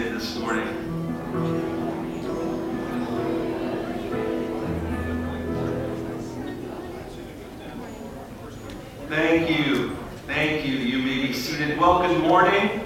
did this morning. Thank you. Thank you. You may be seated. Well, good morning.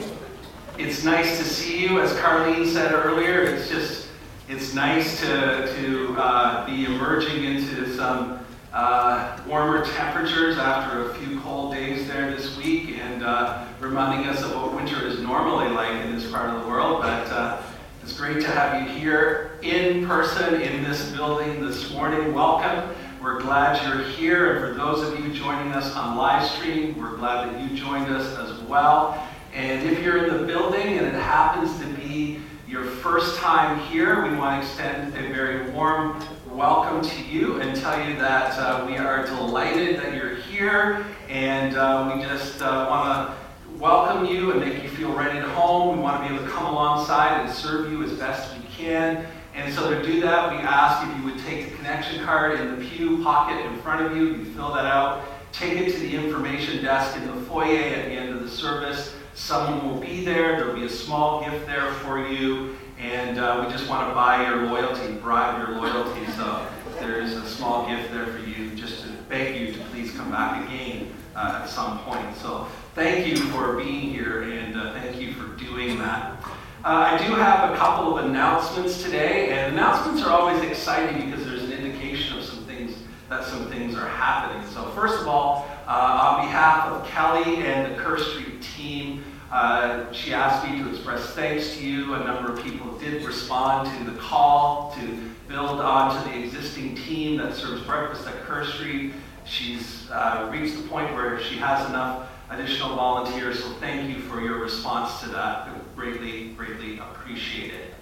It's nice to see you. As Carlene said earlier, it's just, it's nice to, to uh, be emerging into some uh, warmer temperatures after a few cold days there this week and uh, reminding us of what winter is normally like in this part of the world, but uh, it's great to have you here in person in this building this morning. Welcome. We're glad you're here. And for those of you joining us on live stream, we're glad that you joined us as well. And if you're in the building and it happens to be your first time here, we want to extend a very warm welcome to you and tell you that uh, we are delighted that you're here. And uh, we just uh, want to welcome you and make you feel right at home. We want to be able to come alongside and serve you as best we can. And so to do that, we ask if you would take the connection card in the pew pocket in front of you. You fill that out. Take it to the information desk in the foyer at the end of the service. Someone will be there. There'll be a small gift there for you. And uh, we just want to buy your loyalty, bribe your loyalty. So there is a small gift there for you just to beg you to please come back again uh, at some point. So thank you for being here and uh, thank you for doing that. Uh, I do have a couple of announcements today, and announcements are always exciting because there's an indication of some things that some things are happening. So first of all, uh, on behalf of Kelly and the Kerr Street team, uh, she asked me to express thanks to you. A number of people did respond to the call to build onto the existing team that serves breakfast at Kerr Street. She's uh, reached the point where she has enough additional volunteers, so thank you for your response to that. Greatly, greatly appreciate it.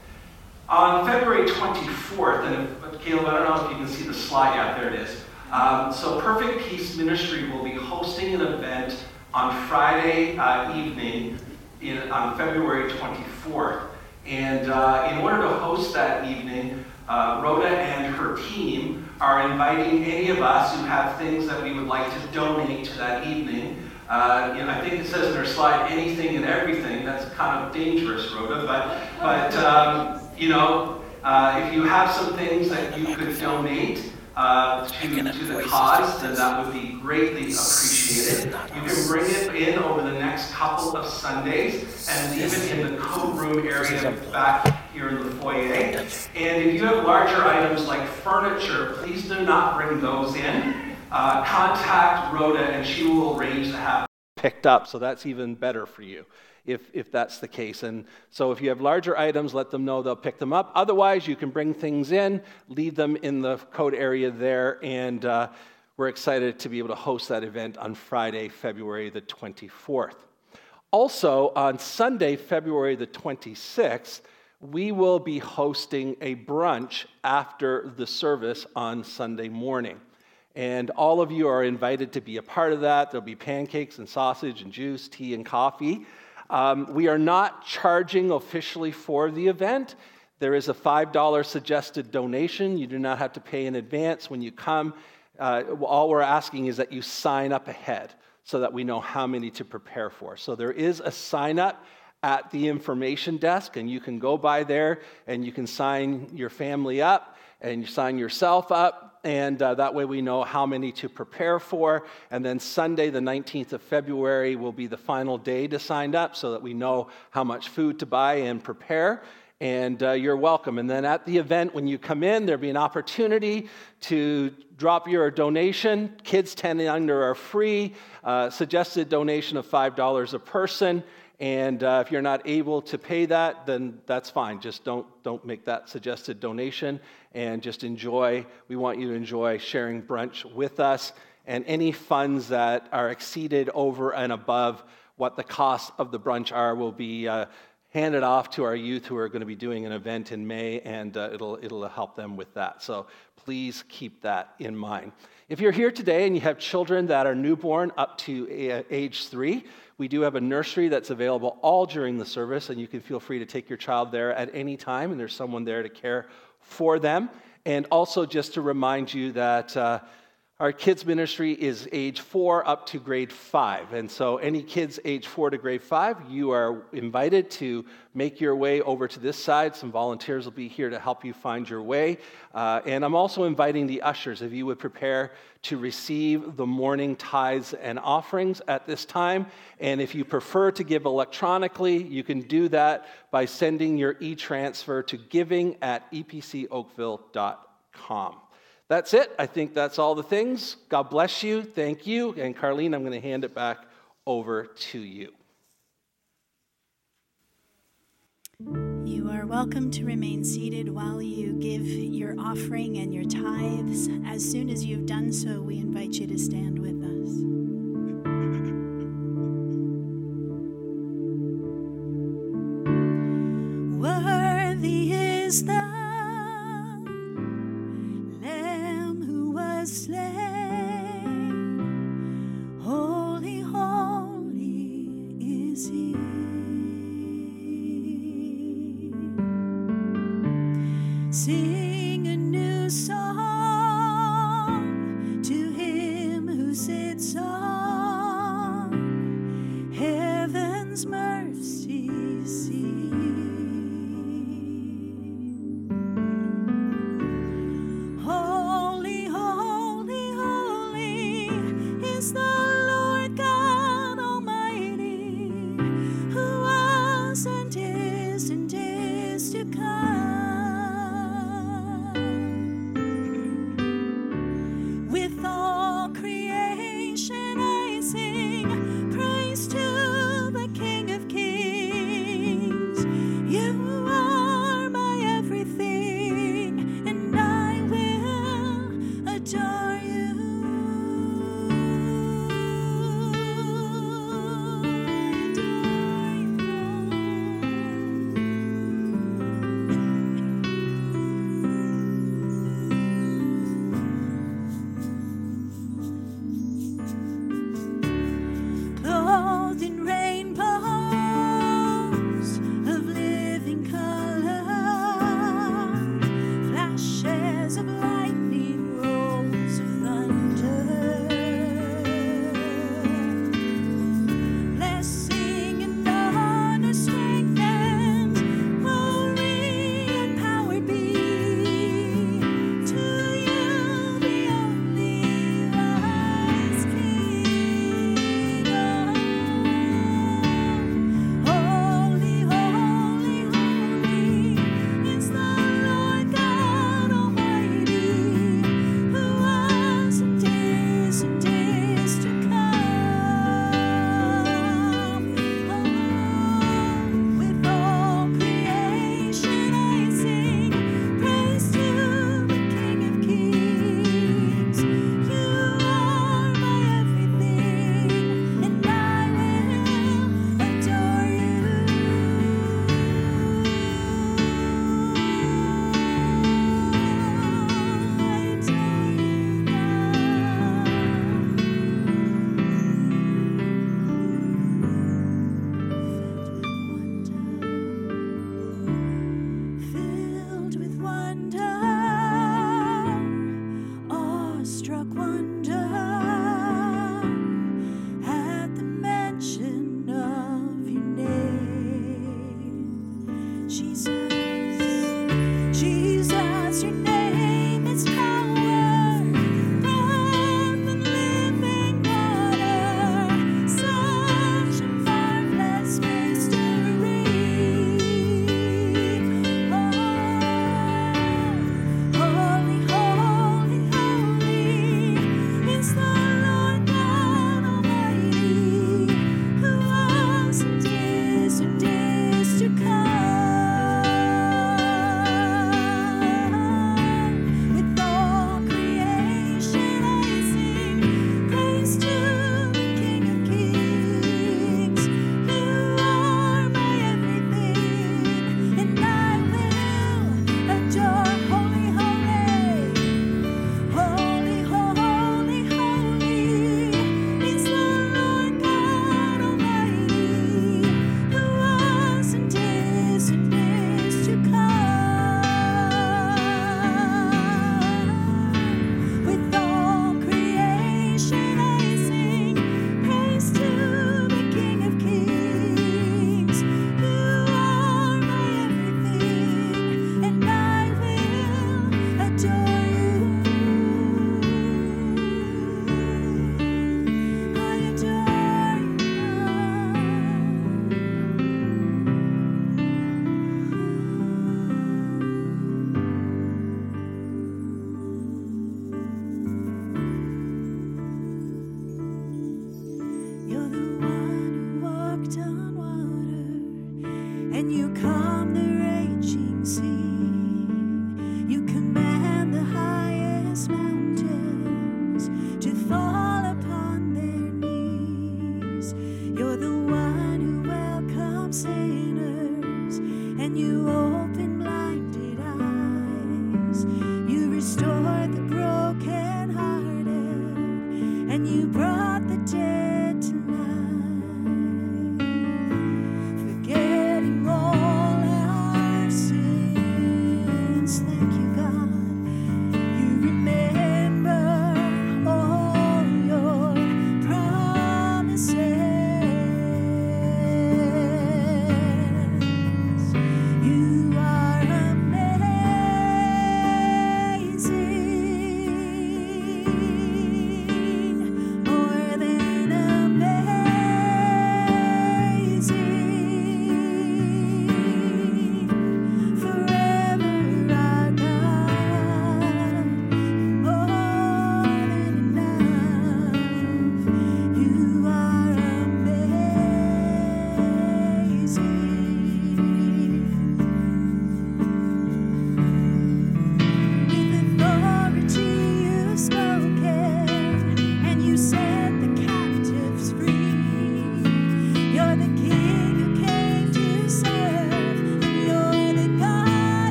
On February 24th, and Caleb, I don't know if you can see the slide yet. there it is. Um, so Perfect Peace Ministry will be hosting an event on Friday uh, evening in, on February 24th. And uh, in order to host that evening, uh, Rhoda and her team are inviting any of us who have things that we would like to donate to that evening. Uh, you know, I think it says in our slide anything and everything. That's kind of dangerous, Rhoda. But, but um, you know, uh, if you have some things that you could donate uh, to, to the cause, then that would be greatly appreciated. You can bring it in over the next couple of Sundays and leave it in the code room area back here in the foyer. And if you have larger items like furniture, please do not bring those in. Uh, contact Rhoda and she will arrange to have picked up, so that's even better for you if, if that's the case. And so if you have larger items, let them know they'll pick them up. Otherwise, you can bring things in, leave them in the code area there, and uh, we're excited to be able to host that event on Friday, February the 24th. Also, on Sunday, February the 26th, we will be hosting a brunch after the service on Sunday morning. And all of you are invited to be a part of that. There'll be pancakes and sausage and juice, tea and coffee. Um, we are not charging officially for the event. There is a $5 suggested donation. You do not have to pay in advance when you come. Uh, all we're asking is that you sign up ahead so that we know how many to prepare for. So there is a sign up at the information desk, and you can go by there and you can sign your family up and you sign yourself up, and uh, that way we know how many to prepare for. And then Sunday, the 19th of February, will be the final day to sign up so that we know how much food to buy and prepare and uh, you're welcome. And then at the event, when you come in, there'll be an opportunity to drop your donation. Kids 10 and under are free, uh, suggested donation of $5 a person. And uh, if you're not able to pay that, then that's fine. Just don't, don't make that suggested donation and just enjoy. We want you to enjoy sharing brunch with us. And any funds that are exceeded over and above what the costs of the brunch are will be uh, hand it off to our youth who are going to be doing an event in May, and uh, it'll, it'll help them with that. So please keep that in mind. If you're here today and you have children that are newborn up to age three, we do have a nursery that's available all during the service, and you can feel free to take your child there at any time, and there's someone there to care for them. And also, just to remind you that uh, our kids' ministry is age four up to grade five. And so, any kids age four to grade five, you are invited to make your way over to this side. Some volunteers will be here to help you find your way. Uh, and I'm also inviting the ushers, if you would prepare to receive the morning tithes and offerings at this time. And if you prefer to give electronically, you can do that by sending your e transfer to giving at epcoakville.com. That's it. I think that's all the things. God bless you. Thank you. And Carlene, I'm going to hand it back over to you. You are welcome to remain seated while you give your offering and your tithes. As soon as you've done so, we invite you to stand with us. Worthy is the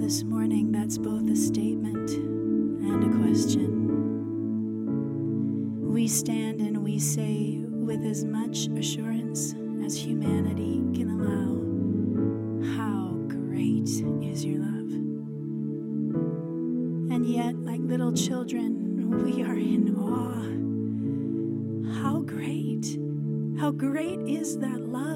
this morning, that's both a statement and a question. We stand and we say with as much assurance as humanity can allow, How great is your love. And yet, like little children, we are in awe. How great, how great is that love?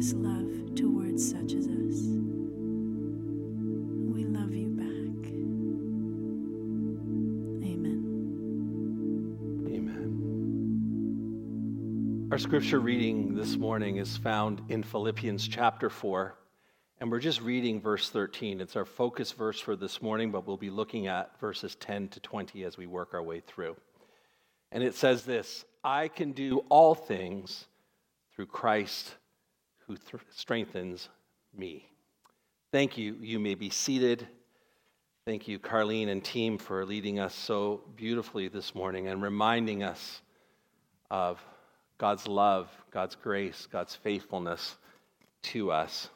Love towards such as us. We love you back. Amen. Amen. Our scripture reading this morning is found in Philippians chapter 4, and we're just reading verse 13. It's our focus verse for this morning, but we'll be looking at verses 10 to 20 as we work our way through. And it says this I can do all things through Christ who th- strengthens me. Thank you. You may be seated. Thank you, Carlene and team, for leading us so beautifully this morning and reminding us of God's love, God's grace, God's faithfulness to us.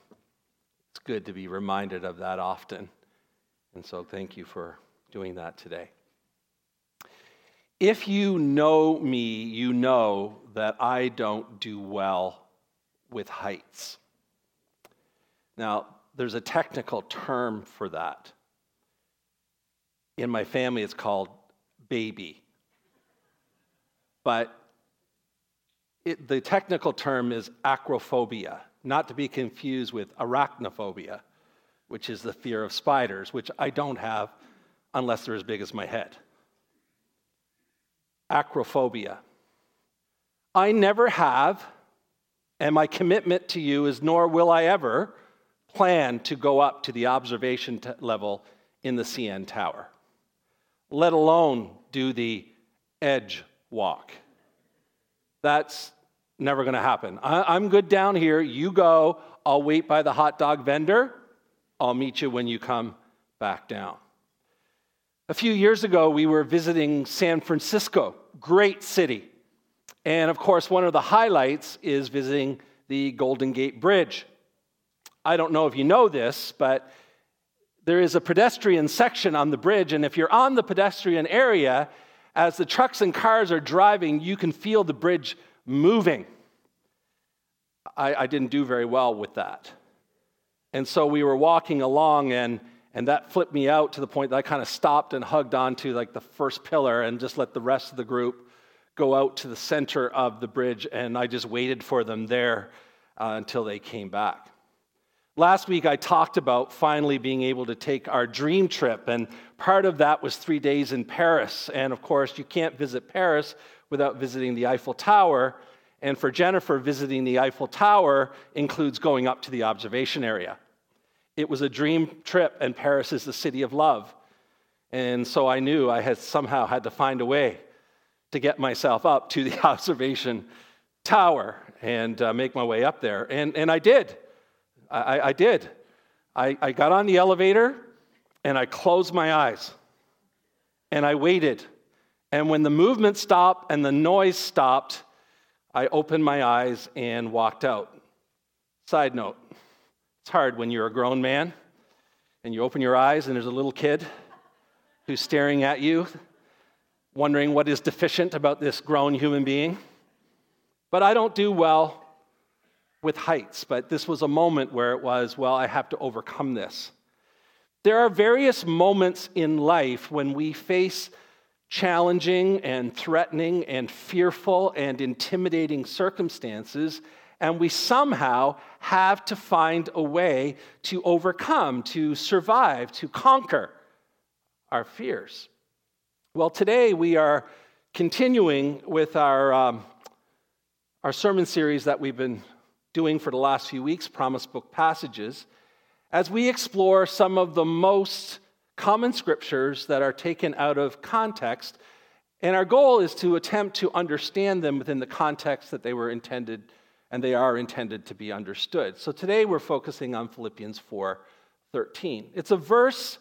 It's good to be reminded of that often. And so thank you for doing that today. If you know me, you know that I don't do well with heights. Now, there's a technical term for that. In my family, it's called baby. But it, the technical term is acrophobia, not to be confused with arachnophobia, which is the fear of spiders, which I don't have unless they're as big as my head. Acrophobia. I never have, and my commitment to you is nor will I ever plan to go up to the observation t- level in the CN Tower, let alone do the edge walk. That's never going to happen. I, am good down here. You go. I'll wait by the hot dog vendor. I'll meet you when you come back down. A few years ago, we were visiting San Francisco, great city. And of course, one of the highlights is visiting the Golden Gate Bridge. I don't know if you know this, but there is a pedestrian section on the bridge, and if you're on the pedestrian area, as the trucks and cars are driving, you can feel the bridge moving. I, I didn't do very well with that. And so we were walking along, and, and that flipped me out to the point that I kind of stopped and hugged onto like the first pillar and just let the rest of the group go out to the center of the bridge. And I just waited for them there uh, until they came back. Last week, I talked about finally being able to take our dream trip, and part of that was three days in Paris. And of course, you can't visit Paris without visiting the Eiffel Tower. And for Jennifer, visiting the Eiffel Tower includes going up to the observation area. It was a dream trip, and Paris is the city of love. And so I knew I had somehow had to find a way to get myself up to the observation tower and uh, make my way up there. And, and I did. I, I did. I, I got on the elevator and I closed my eyes and I waited. And when the movement stopped and the noise stopped, I opened my eyes and walked out. Side note it's hard when you're a grown man and you open your eyes and there's a little kid who's staring at you, wondering what is deficient about this grown human being. But I don't do well with heights, but this was a moment where it was, well, I have to overcome this. There are various moments in life when we face challenging and threatening and fearful and intimidating circumstances, and we somehow have to find a way to overcome, to survive, to conquer our fears. Well, today we are continuing with our, um, our sermon series that we've been doing for the last few weeks, Promise Book Passages, as we explore some of the most common scriptures that are taken out of context. And our goal is to attempt to understand them within the context that they were intended and they are intended to be understood. So today we're focusing on Philippians 4:13. It's a verse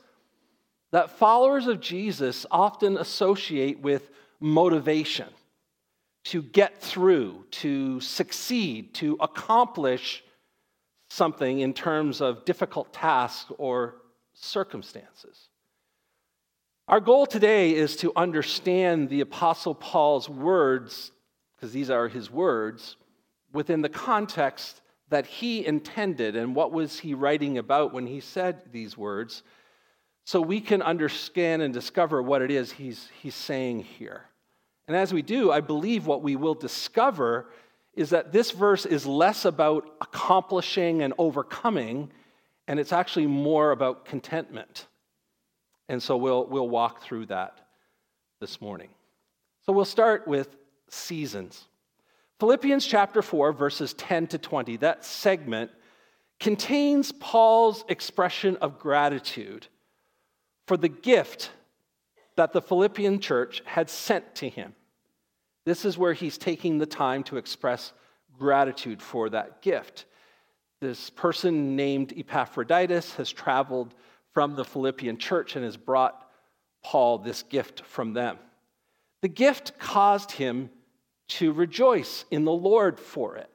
that followers of Jesus often associate with motivation to get through, to succeed, to accomplish something in terms of difficult tasks or circumstances. Our goal today is to understand the Apostle Paul's words, because these are his words, within the context that he intended and what was he writing about when he said these words, so we can understand and discover what it is he's, he's saying here. And as we do, I believe what we will discover is that this verse is less about accomplishing and overcoming, and it's actually more about contentment. And so we'll, we'll walk through that this morning. So we'll start with seasons. Philippians chapter 4, verses 10 to 20, that segment contains Paul's expression of gratitude for the gift that the Philippian church had sent to him. This is where he's taking the time to express gratitude for that gift. This person named Epaphroditus has traveled from the Philippian church and has brought Paul this gift from them. The gift caused him to rejoice in the Lord for it.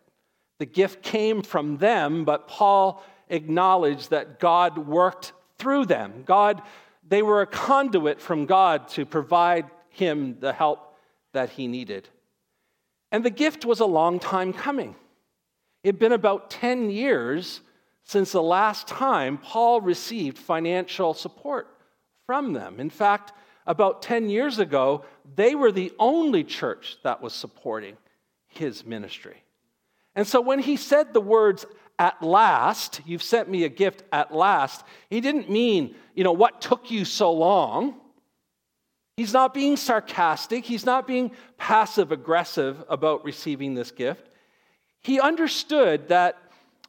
The gift came from them, but Paul acknowledged that God worked through them. God they were a conduit from God to provide him the help that he needed. And the gift was a long time coming. It had been about 10 years since the last time Paul received financial support from them. In fact, about 10 years ago, they were the only church that was supporting his ministry. And so when he said the words, at last, you've sent me a gift at last, he didn't mean, you know, what took you so long? He's not being sarcastic. He's not being passive aggressive about receiving this gift. He understood that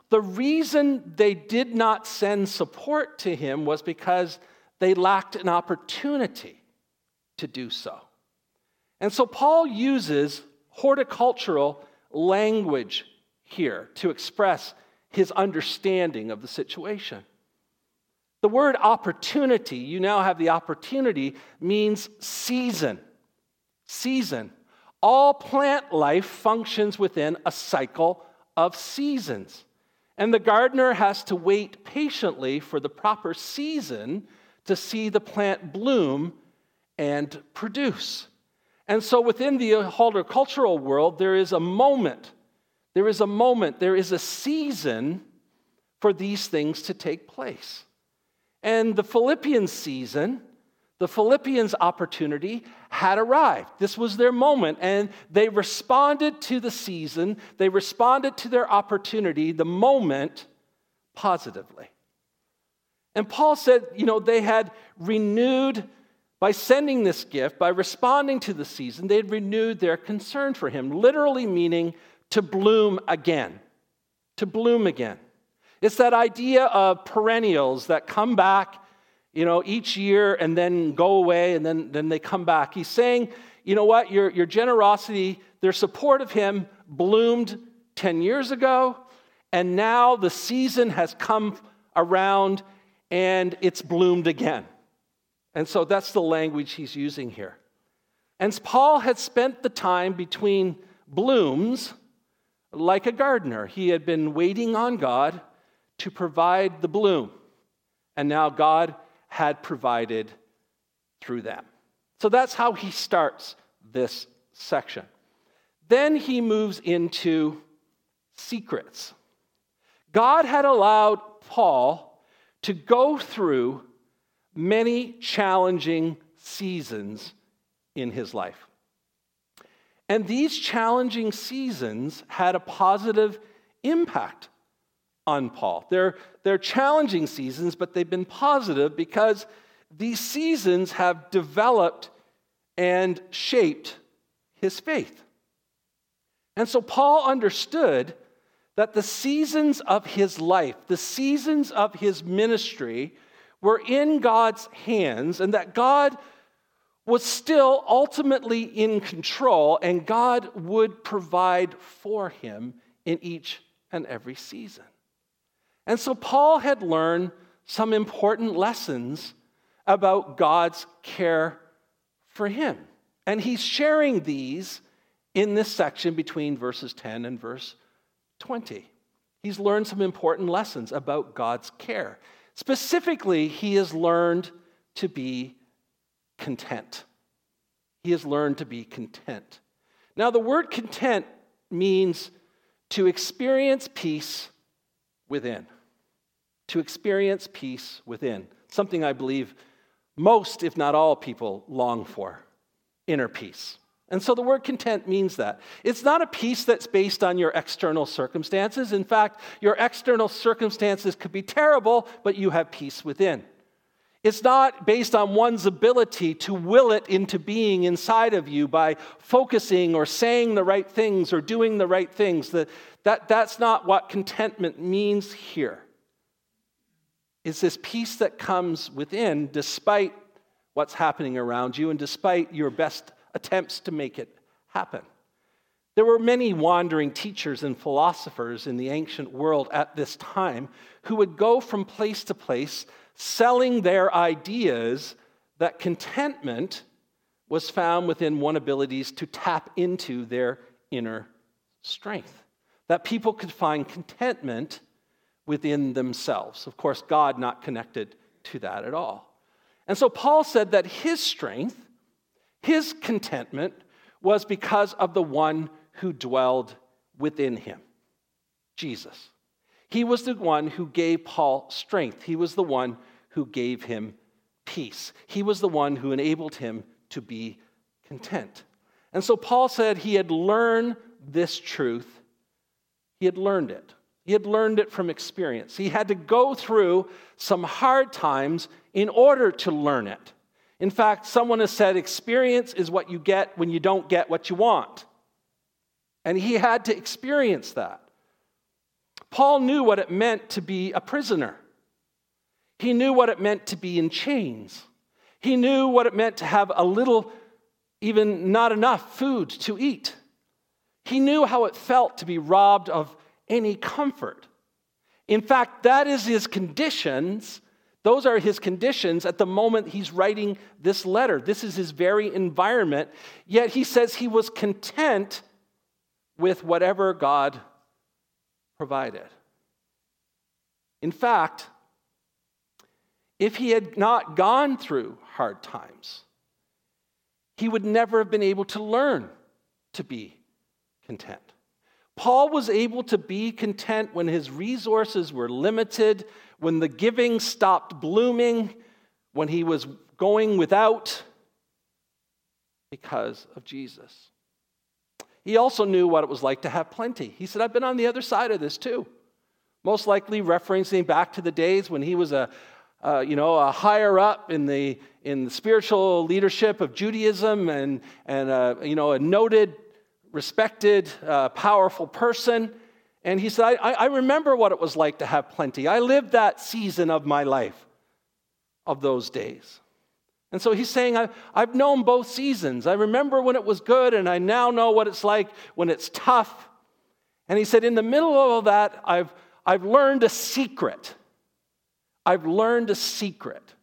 the reason they did not send support to him was because they lacked an opportunity to do so. And so Paul uses horticultural language here to express his understanding of the situation. The word opportunity, you now have the opportunity, means season. Season. All plant life functions within a cycle of seasons. And the gardener has to wait patiently for the proper season to see the plant bloom and produce. And so within the horticultural world, there is a moment there is a moment, there is a season for these things to take place. And the Philippians season, the Philippians opportunity had arrived. This was their moment, and they responded to the season, they responded to their opportunity, the moment, positively. And Paul said, you know, they had renewed, by sending this gift, by responding to the season, they had renewed their concern for him, literally meaning to bloom again. To bloom again. It's that idea of perennials that come back, you know, each year and then go away and then, then they come back. He's saying, you know what, your, your generosity, their support of him bloomed 10 years ago, and now the season has come around and it's bloomed again. And so that's the language he's using here. And Paul had spent the time between blooms like a gardener. He had been waiting on God to provide the bloom, and now God had provided through them. So that's how he starts this section. Then he moves into secrets. God had allowed Paul to go through many challenging seasons in his life. And these challenging seasons had a positive impact on Paul. They're, they're challenging seasons, but they've been positive because these seasons have developed and shaped his faith. And so Paul understood that the seasons of his life, the seasons of his ministry, were in God's hands and that God was still ultimately in control and God would provide for him in each and every season. And so Paul had learned some important lessons about God's care for him. And he's sharing these in this section between verses 10 and verse 20. He's learned some important lessons about God's care. Specifically, he has learned to be content. He has learned to be content. Now, the word content means to experience peace within. To experience peace within. Something I believe most, if not all, people long for inner peace. And so the word content means that. It's not a peace that's based on your external circumstances. In fact, your external circumstances could be terrible, but you have peace within. It's not based on one's ability to will it into being inside of you by focusing or saying the right things or doing the right things. That, that, that's not what contentment means here. It's this peace that comes within despite what's happening around you and despite your best attempts to make it happen. There were many wandering teachers and philosophers in the ancient world at this time who would go from place to place selling their ideas that contentment was found within one abilities to tap into their inner strength. That people could find contentment within themselves. Of course, God not connected to that at all. And so Paul said that his strength his contentment was because of the one who dwelled within him Jesus. He was the one who gave Paul strength, he was the one who gave him peace, he was the one who enabled him to be content. And so Paul said he had learned this truth, he had learned it. He had learned it from experience. He had to go through some hard times in order to learn it. In fact, someone has said experience is what you get when you don't get what you want. And he had to experience that. Paul knew what it meant to be a prisoner. He knew what it meant to be in chains. He knew what it meant to have a little, even not enough food to eat. He knew how it felt to be robbed of any comfort. In fact, that is his conditions those are his conditions at the moment he's writing this letter. This is his very environment. Yet he says he was content with whatever God provided. In fact, if he had not gone through hard times, he would never have been able to learn to be content. Paul was able to be content when his resources were limited, when the giving stopped blooming, when he was going without because of Jesus. He also knew what it was like to have plenty. He said, I've been on the other side of this too. Most likely referencing back to the days when he was a, uh, you know, a higher up in the, in the spiritual leadership of Judaism and, and uh, you know, a noted, respected, uh, powerful person. And he said, I, I remember what it was like to have plenty. I lived that season of my life, of those days. And so he's saying, I, I've known both seasons. I remember when it was good, and I now know what it's like when it's tough. And he said, In the middle of all that, I've, I've learned a secret. I've learned a secret.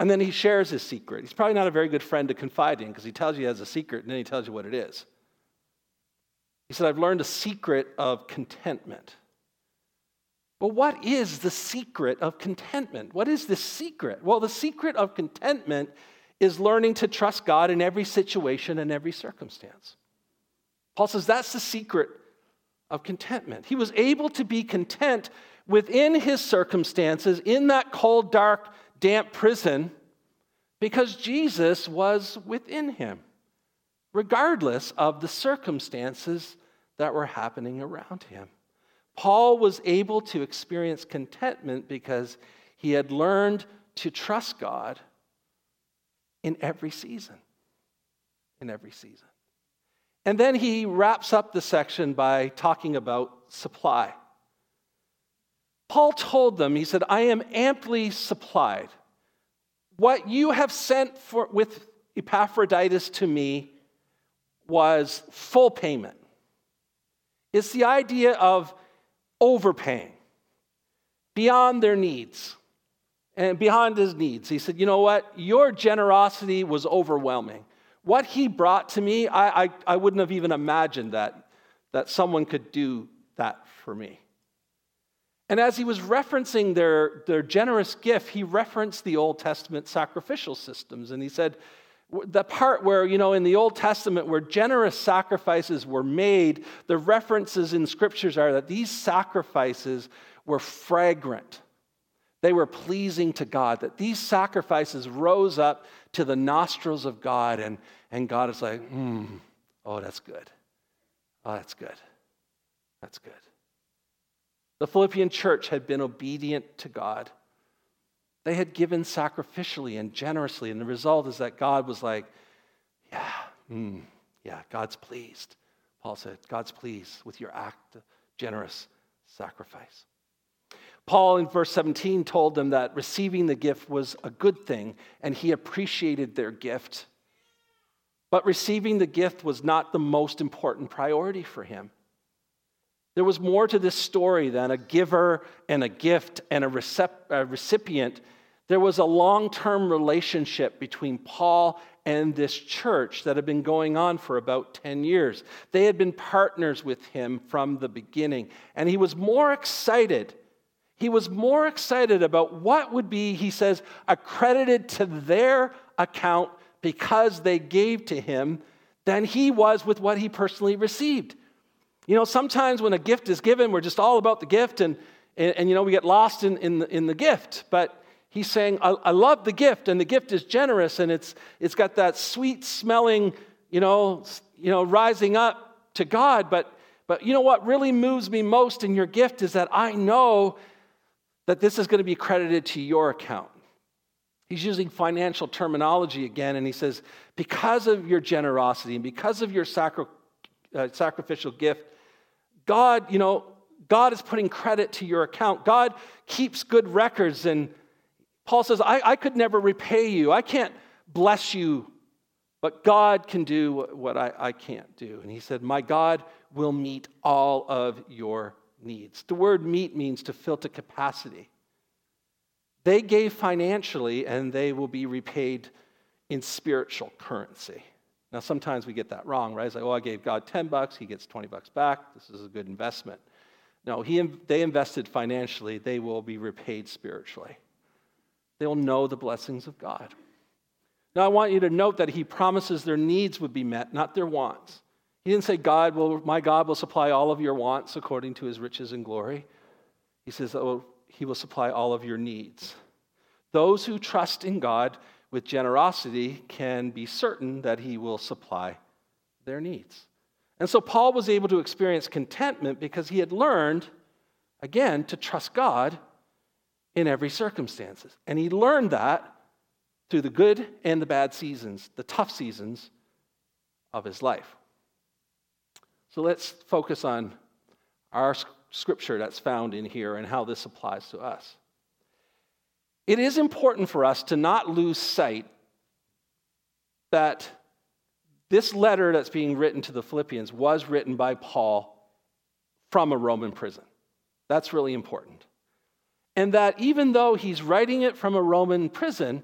And then he shares his secret. He's probably not a very good friend to confide in because he tells you he has a secret and then he tells you what it is. He said, I've learned a secret of contentment. But what is the secret of contentment? What is the secret? Well, the secret of contentment is learning to trust God in every situation and every circumstance. Paul says that's the secret of contentment. He was able to be content within his circumstances in that cold, dark, damp prison because Jesus was within him regardless of the circumstances that were happening around him. Paul was able to experience contentment because he had learned to trust God in every season. In every season. And then he wraps up the section by talking about supply. Paul told them, he said, I am amply supplied. What you have sent for, with Epaphroditus to me was full payment. It's the idea of overpaying beyond their needs and beyond his needs. He said, You know what? Your generosity was overwhelming. What he brought to me, I, I, I wouldn't have even imagined that, that someone could do that for me. And as he was referencing their, their generous gift, he referenced the Old Testament sacrificial systems. And he said, the part where, you know, in the Old Testament where generous sacrifices were made, the references in scriptures are that these sacrifices were fragrant. They were pleasing to God, that these sacrifices rose up to the nostrils of God, and, and God is like, hmm, oh, that's good. Oh, that's good. That's good. The Philippian church had been obedient to God. They had given sacrificially and generously, and the result is that God was like, yeah, mm, yeah, God's pleased. Paul said, God's pleased with your act of generous sacrifice. Paul in verse 17 told them that receiving the gift was a good thing, and he appreciated their gift. But receiving the gift was not the most important priority for him. There was more to this story than a giver and a gift and a, recep- a recipient. There was a long term relationship between Paul and this church that had been going on for about 10 years. They had been partners with him from the beginning, and he was more excited. He was more excited about what would be, he says, accredited to their account because they gave to him than he was with what he personally received. You know, sometimes when a gift is given, we're just all about the gift and, and, and you know, we get lost in, in, the, in the gift. But he's saying, I, I, love the gift and the gift is generous and it's, it's got that sweet smelling, you know, you know, rising up to God. But, but you know what really moves me most in your gift is that I know that this is going to be credited to your account. He's using financial terminology again, and he says, because of your generosity and because of your sacri- uh, sacrificial gift, God, you know, God is putting credit to your account. God keeps good records. And Paul says, I, I could never repay you. I can't bless you, but God can do what I, I can't do. And he said, My God will meet all of your needs. The word meet means to fill to capacity. They gave financially, and they will be repaid in spiritual currency. Now, sometimes we get that wrong, right? It's like, oh, I gave God 10 bucks, he gets 20 bucks back. This is a good investment. No, he, they invested financially, they will be repaid spiritually. They'll know the blessings of God. Now, I want you to note that he promises their needs would be met, not their wants. He didn't say, God will, my God will supply all of your wants according to his riches and glory. He says, oh, he will supply all of your needs. Those who trust in God with generosity can be certain that he will supply their needs. And so Paul was able to experience contentment because he had learned, again, to trust God in every circumstances. And he learned that through the good and the bad seasons, the tough seasons of his life. So let's focus on our scripture that's found in here and how this applies to us. It is important for us to not lose sight that this letter that's being written to the Philippians was written by Paul from a Roman prison. That's really important. And that even though he's writing it from a Roman prison,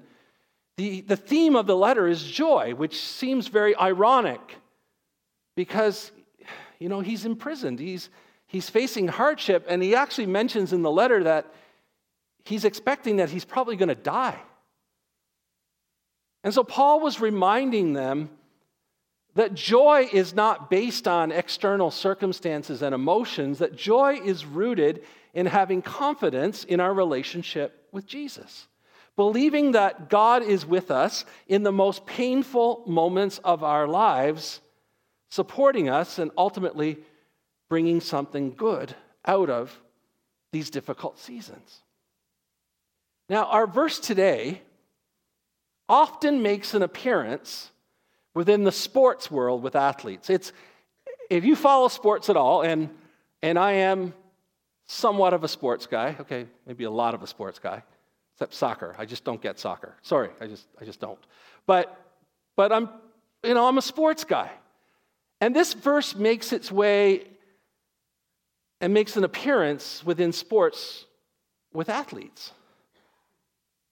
the, the theme of the letter is joy, which seems very ironic because, you know, he's imprisoned. He's, he's facing hardship, and he actually mentions in the letter that he's expecting that he's probably going to die. And so Paul was reminding them that joy is not based on external circumstances and emotions, that joy is rooted in having confidence in our relationship with Jesus. Believing that God is with us in the most painful moments of our lives, supporting us and ultimately bringing something good out of these difficult seasons. Now, our verse today often makes an appearance within the sports world with athletes. It's if you follow sports at all, and and I am somewhat of a sports guy, okay, maybe a lot of a sports guy, except soccer. I just don't get soccer. Sorry, I just I just don't. But but I'm you know, I'm a sports guy. And this verse makes its way and makes an appearance within sports with athletes.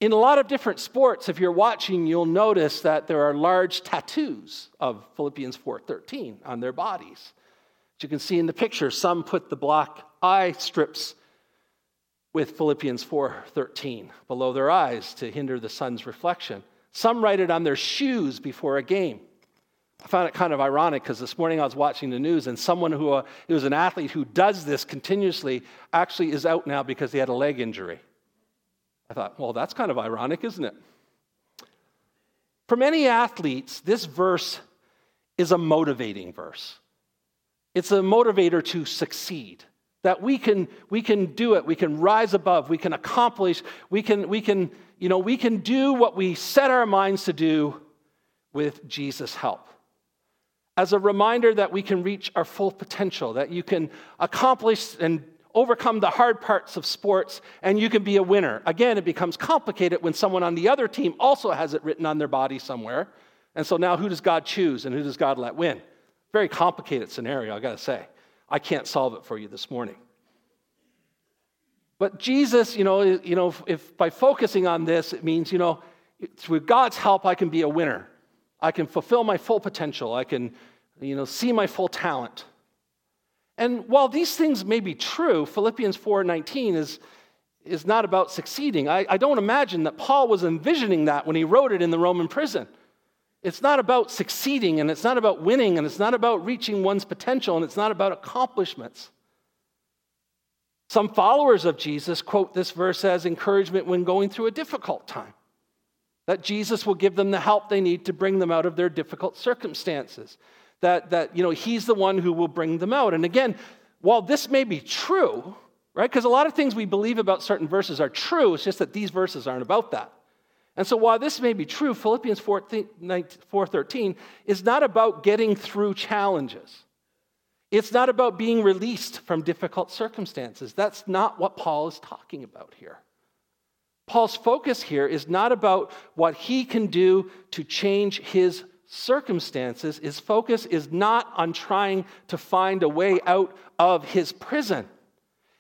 In a lot of different sports, if you're watching, you'll notice that there are large tattoos of Philippians 4:13 on their bodies. As you can see in the picture, some put the black eye strips with Philippians 4:13 below their eyes to hinder the sun's reflection. Some write it on their shoes before a game. I found it kind of ironic because this morning I was watching the news and someone who, uh, was an athlete who does this continuously actually is out now because he had a leg injury. I thought, well, that's kind of ironic, isn't it? For many athletes, this verse is a motivating verse. It's a motivator to succeed. That we can, we can do it, we can rise above, we can accomplish, we can, we can, you know, we can do what we set our minds to do with Jesus' help. As a reminder that we can reach our full potential, that you can accomplish and overcome the hard parts of sports, and you can be a winner. Again, it becomes complicated when someone on the other team also has it written on their body somewhere. And so now who does God choose and who does God let win? Very complicated scenario, I gotta say. I can't solve it for you this morning. But Jesus, you know, you know, if, if by focusing on this, it means, you know, through God's help, I can be a winner. I can fulfill my full potential. I can, you know, see my full talent. And while these things may be true, Philippians 4:19 is, is not about succeeding. I, I don't imagine that Paul was envisioning that when he wrote it in the Roman prison. It's not about succeeding, and it's not about winning, and it's not about reaching one's potential, and it's not about accomplishments. Some followers of Jesus quote this verse as encouragement when going through a difficult time. That Jesus will give them the help they need to bring them out of their difficult circumstances that, that you know, he's the one who will bring them out. And again, while this may be true, right, because a lot of things we believe about certain verses are true, it's just that these verses aren't about that. And so while this may be true, Philippians 4.13 is not about getting through challenges. It's not about being released from difficult circumstances. That's not what Paul is talking about here. Paul's focus here is not about what he can do to change his circumstances, his focus is not on trying to find a way out of his prison.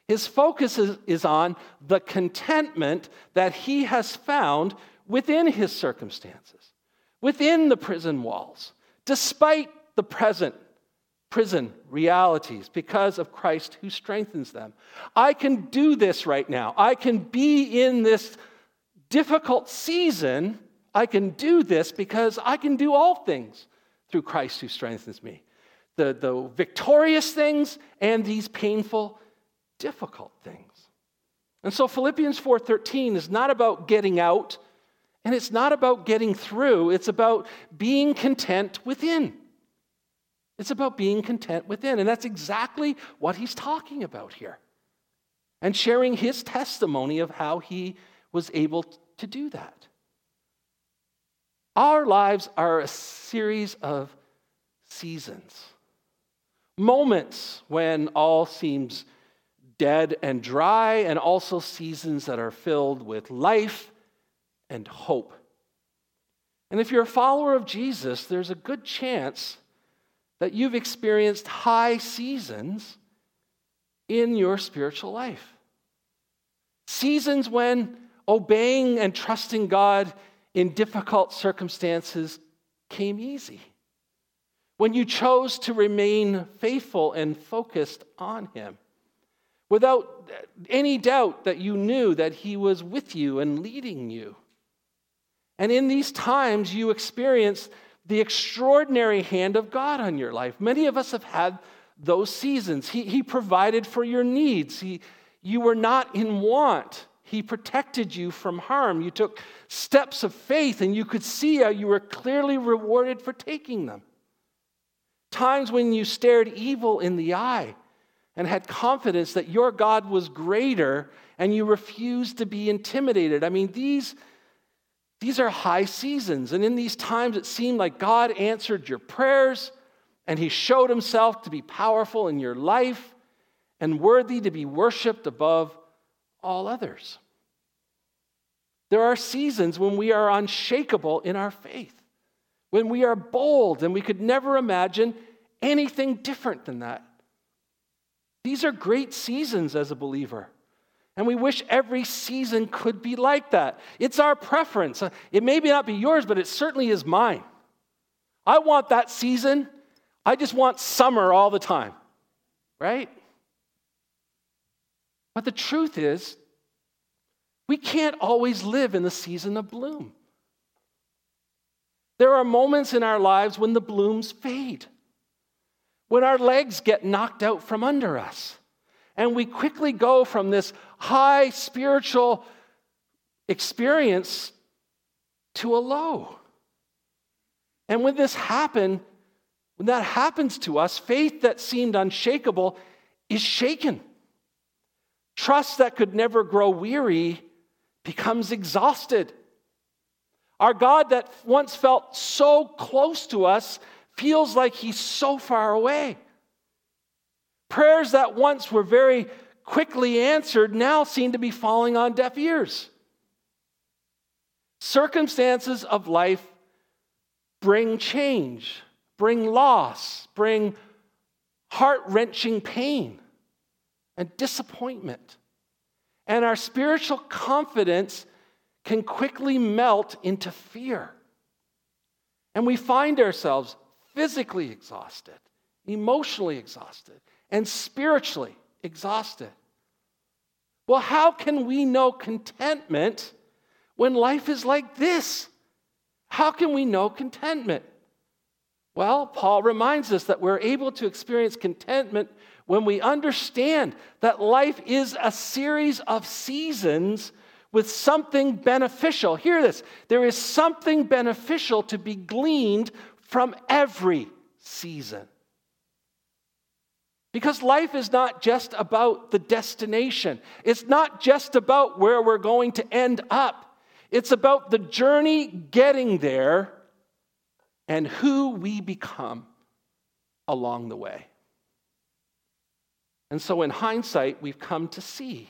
His focus is, is on the contentment that he has found within his circumstances, within the prison walls, despite the present prison realities because of Christ who strengthens them. I can do this right now. I can be in this difficult season I can do this because I can do all things through Christ who strengthens me. The, the victorious things and these painful, difficult things. And so Philippians 4:13 is not about getting out and it's not about getting through, it's about being content within. It's about being content within. And that's exactly what he's talking about here. And sharing his testimony of how he was able to do that. Our lives are a series of seasons, moments when all seems dead and dry, and also seasons that are filled with life and hope. And if you're a follower of Jesus, there's a good chance that you've experienced high seasons in your spiritual life. Seasons when obeying and trusting God in difficult circumstances came easy. When you chose to remain faithful and focused on Him, without any doubt that you knew that He was with you and leading you. And in these times, you experienced the extraordinary hand of God on your life. Many of us have had those seasons. He, he provided for your needs, he, you were not in want. He protected you from harm. You took steps of faith, and you could see how you were clearly rewarded for taking them. Times when you stared evil in the eye, and had confidence that your God was greater and you refused to be intimidated. I mean, these, these are high seasons. And in these times, it seemed like God answered your prayers and He showed Himself to be powerful in your life and worthy to be worshiped above all others. There are seasons when we are unshakable in our faith, when we are bold and we could never imagine anything different than that. These are great seasons as a believer. And we wish every season could be like that. It's our preference. It may not be yours, but it certainly is mine. I want that season. I just want summer all the time, right? But the truth is, we can't always live in the season of bloom. There are moments in our lives when the blooms fade when our legs get knocked out from under us. And we quickly go from this high spiritual experience to a low. And when this happen, when that happens to us, faith that seemed unshakable is shaken. Trust that could never grow weary becomes exhausted. Our God that once felt so close to us feels like he's so far away. Prayers that once were very quickly answered now seem to be falling on deaf ears. Circumstances of life bring change, bring loss, bring heart wrenching pain and disappointment. And our spiritual confidence can quickly melt into fear. And we find ourselves physically exhausted, emotionally exhausted, and spiritually exhausted. Well, how can we know contentment when life is like this? How can we know contentment? Well, Paul reminds us that we're able to experience contentment when we understand that life is a series of seasons with something beneficial. Hear this there is something beneficial to be gleaned from every season. Because life is not just about the destination, it's not just about where we're going to end up. It's about the journey getting there and who we become along the way. And so, in hindsight, we've come to see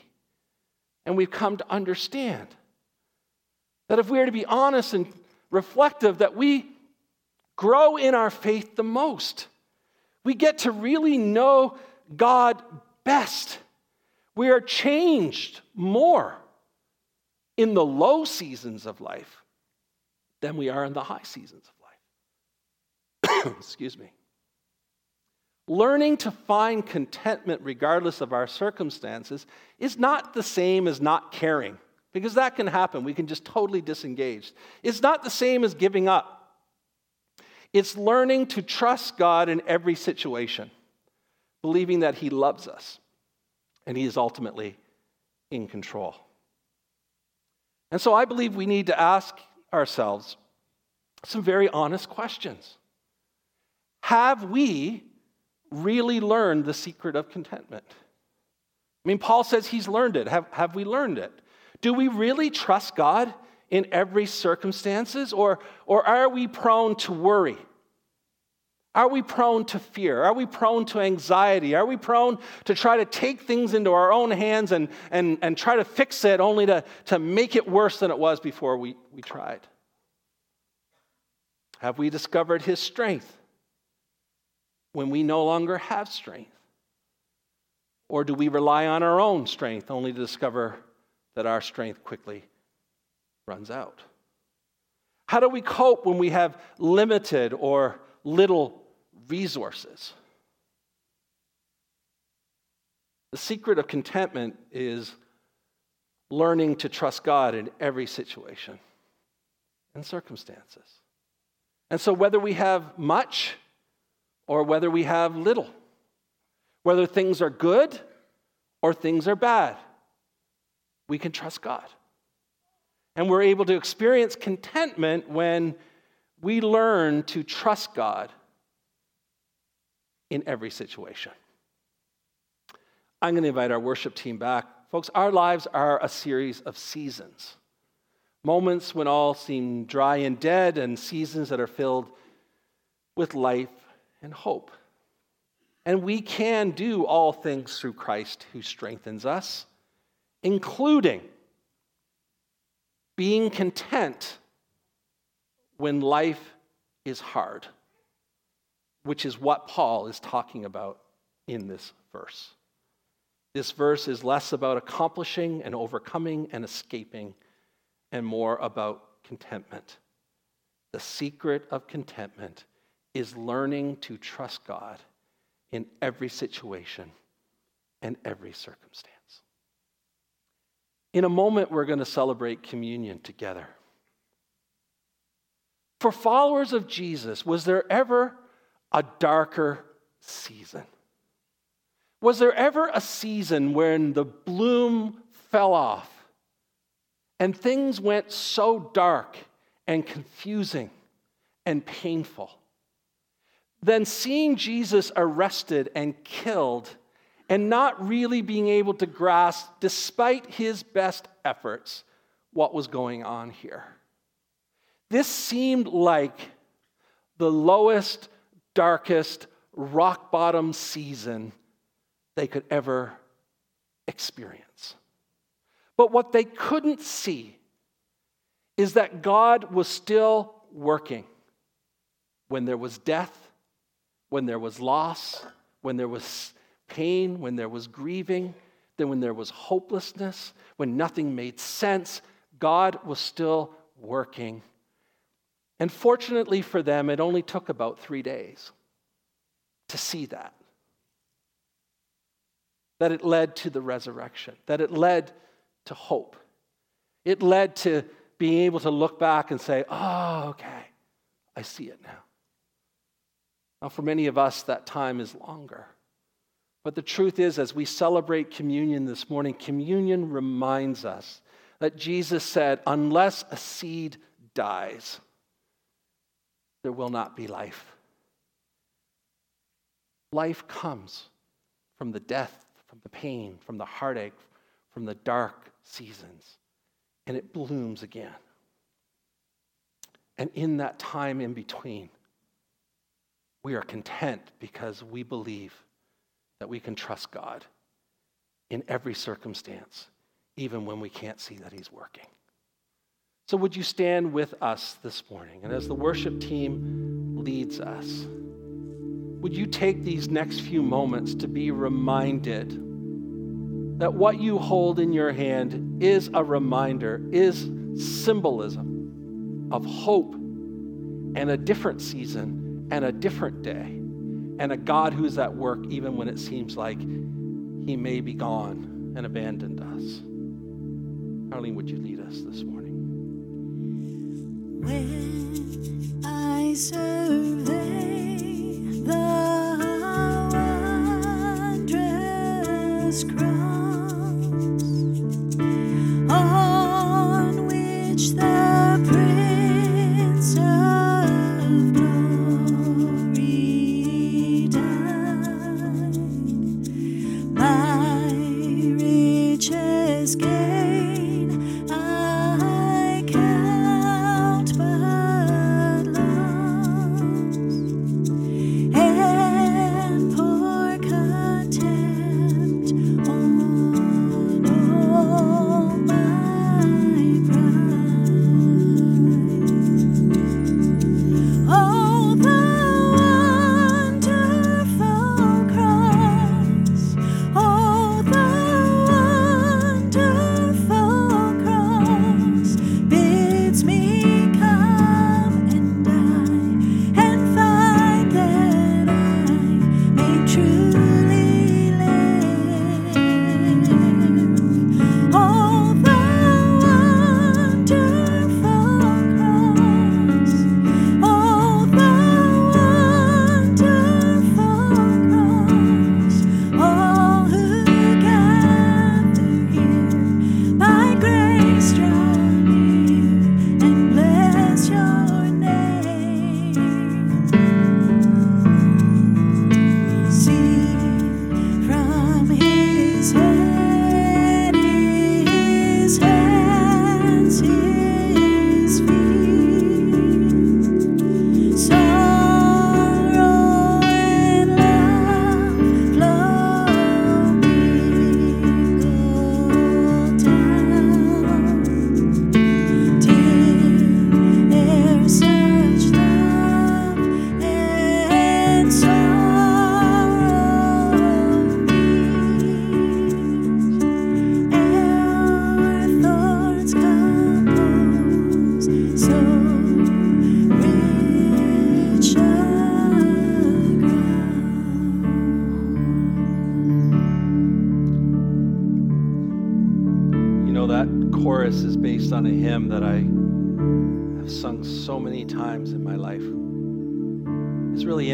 and we've come to understand that if we are to be honest and reflective, that we grow in our faith the most. We get to really know God best. We are changed more in the low seasons of life than we are in the high seasons of life. Excuse me. Learning to find contentment regardless of our circumstances is not the same as not caring, because that can happen. We can just totally disengage. It's not the same as giving up. It's learning to trust God in every situation, believing that He loves us and He is ultimately in control. And so I believe we need to ask ourselves some very honest questions. Have we really learned the secret of contentment? I mean, Paul says he's learned it. Have, have we learned it? Do we really trust God in every circumstances or, or are we prone to worry? Are we prone to fear? Are we prone to anxiety? Are we prone to try to take things into our own hands and, and, and try to fix it only to, to make it worse than it was before we, we tried? Have we discovered his strength when we no longer have strength? Or do we rely on our own strength only to discover that our strength quickly runs out? How do we cope when we have limited or little resources? The secret of contentment is learning to trust God in every situation and circumstances. And so, whether we have much or whether we have little, whether things are good or things are bad, we can trust God. And we're able to experience contentment when we learn to trust God in every situation. I'm going to invite our worship team back. Folks, our lives are a series of seasons moments when all seem dry and dead, and seasons that are filled with life and hope. And we can do all things through Christ who strengthens us, including being content when life is hard, which is what Paul is talking about in this verse. This verse is less about accomplishing and overcoming and escaping and more about contentment. The secret of contentment is learning to trust God in every situation and every circumstance. In a moment, we're going to celebrate communion together. For followers of Jesus, was there ever a darker season? Was there ever a season when the bloom fell off and things went so dark and confusing and painful? Then seeing Jesus arrested and killed and not really being able to grasp, despite his best efforts, what was going on here. This seemed like the lowest, darkest, rock bottom season they could ever experience. But what they couldn't see is that God was still working when there was death, when there was loss, when there was pain, when there was grieving, then when there was hopelessness, when nothing made sense, God was still working. And fortunately for them, it only took about three days to see that that it led to the resurrection, that it led to hope. It led to being able to look back and say, oh, okay, I see it now. Now, for many of us, that time is longer. But the truth is, as we celebrate communion this morning, communion reminds us that Jesus said, unless a seed dies, there will not be life. Life comes from the death from the pain, from the heartache, from the dark seasons, and it blooms again. And in that time in between, we are content because we believe that we can trust God in every circumstance, even when we can't see that He's working. So, would you stand with us this morning? And as the worship team leads us, would you take these next few moments to be reminded that what you hold in your hand is a reminder, is symbolism of hope and a different season and a different day and a God who's at work even when it seems like he may be gone and abandoned us. Arlene, would you lead us this morning? When I survey on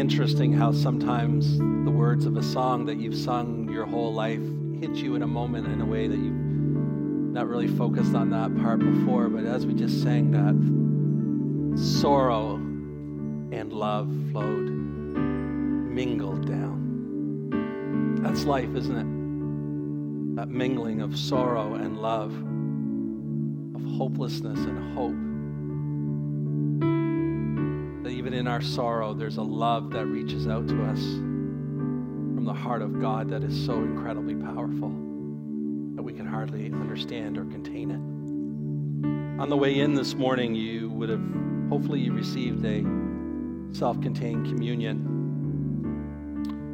interesting how sometimes the words of a song that you've sung your whole life hit you in a moment in a way that you've not really focused on that part before. But as we just sang that, sorrow and love flowed, mingled down. That's life, isn't it? That mingling of sorrow and love, of hopelessness and hope even in our sorrow, there's a love that reaches out to us from the heart of God that is so incredibly powerful that we can hardly understand or contain it. On the way in this morning, you would have hopefully you received a self-contained communion.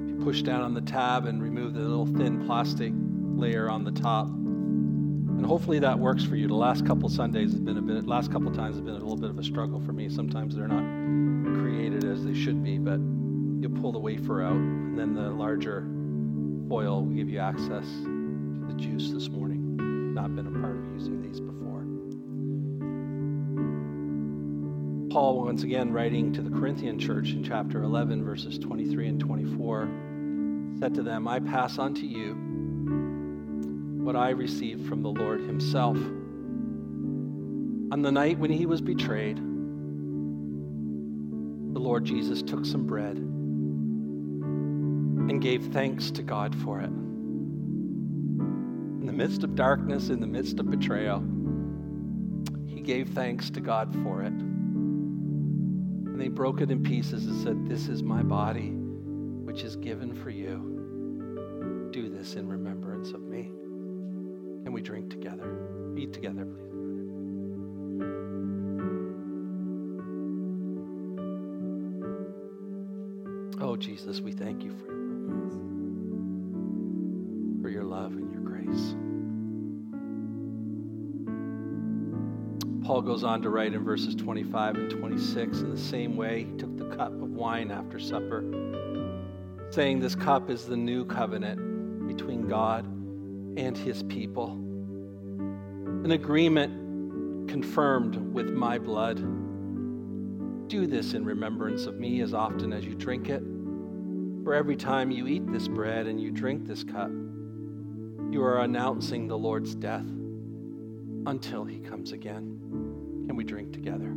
If you push down on the tab and remove the little thin plastic layer on the top, and hopefully that works for you. The last couple Sundays has been a bit, last couple times has been a little bit of a struggle for me. Sometimes they're not created as they should be, but you pull the wafer out, and then the larger foil will give you access to the juice this morning. Not been a part of using these before. Paul, once again, writing to the Corinthian church in chapter 11, verses 23 and 24, said to them, I pass on to you what I received from the Lord Himself. On the night when He was betrayed, the Lord Jesus took some bread and gave thanks to God for it. In the midst of darkness, in the midst of betrayal, he gave thanks to God for it. And they broke it in pieces and said, This is my body, which is given for you. Do this in remembrance of me. Can we drink together? Eat together, please. Oh, Jesus, we thank you for your brokenness, for your love and your grace. Paul goes on to write in verses 25 and 26 in the same way, he took the cup of wine after supper, saying, This cup is the new covenant between God and his people, an agreement confirmed with my blood. Do this in remembrance of me as often as you drink it. For every time you eat this bread and you drink this cup, you are announcing the Lord's death until he comes again. Can we drink together?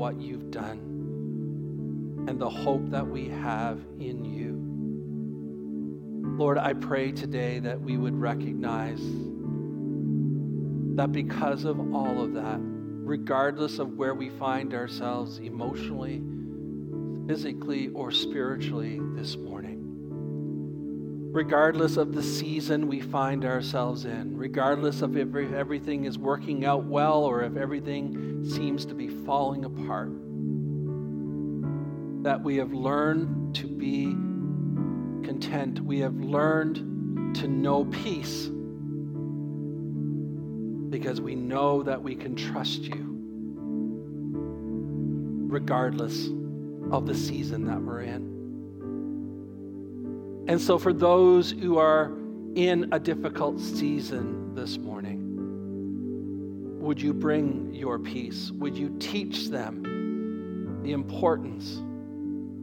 What you've done, and the hope that we have in you. Lord, I pray today that we would recognize that because of all of that, regardless of where we find ourselves emotionally, physically, or spiritually this morning, regardless of the season we find ourselves in, regardless of if everything is working out well or if everything seems to be falling apart, that we have learned to be content. We have learned to know peace because we know that we can trust you regardless of the season that we're in. And so, for those who are in a difficult season this morning, would you bring your peace? Would you teach them the importance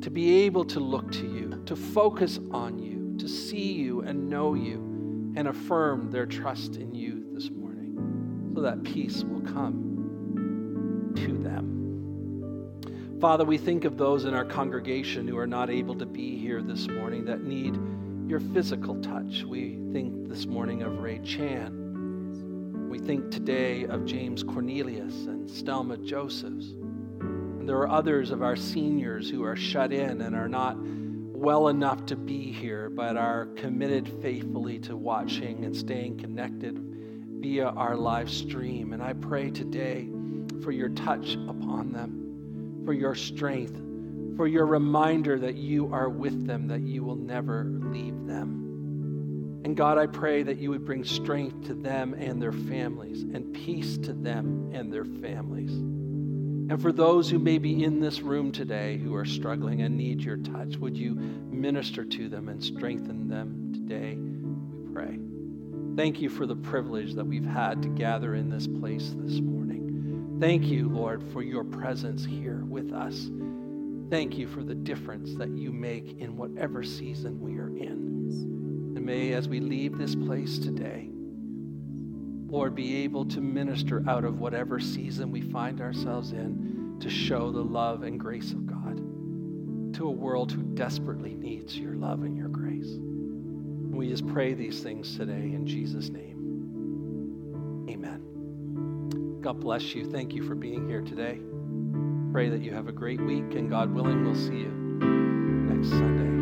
to be able to look to you, to focus on you, to see you and know you, and affirm their trust in you this morning? so that peace will come Father, we think of those in our congregation who are not able to be here this morning that need your physical touch. We think this morning of Ray Chan. We think today of James Cornelius and Stelma Josephs. And there are others of our seniors who are shut in and are not well enough to be here, but are committed faithfully to watching and staying connected via our live stream. And I pray today for your touch upon them, for your strength, for your reminder that you are with them, that you will never leave them. And God, I pray that you would bring strength to them and their families, and peace to them and their families. And for those who may be in this room today who are struggling and need your touch, would you minister to them and strengthen them today? We pray. Thank you for the privilege that we've had to gather in this place this morning. Thank you, Lord, for your presence here with us. Thank you for the difference that you make in whatever season we are in. And may, as we leave this place today, Lord, be able to minister out of whatever season we find ourselves in to show the love and grace of God to a world who desperately needs your love and your grace. We just pray these things today in Jesus' name. Amen. God bless you. Thank you for being here today. Pray that you have a great week, and God willing, we'll see you next Sunday.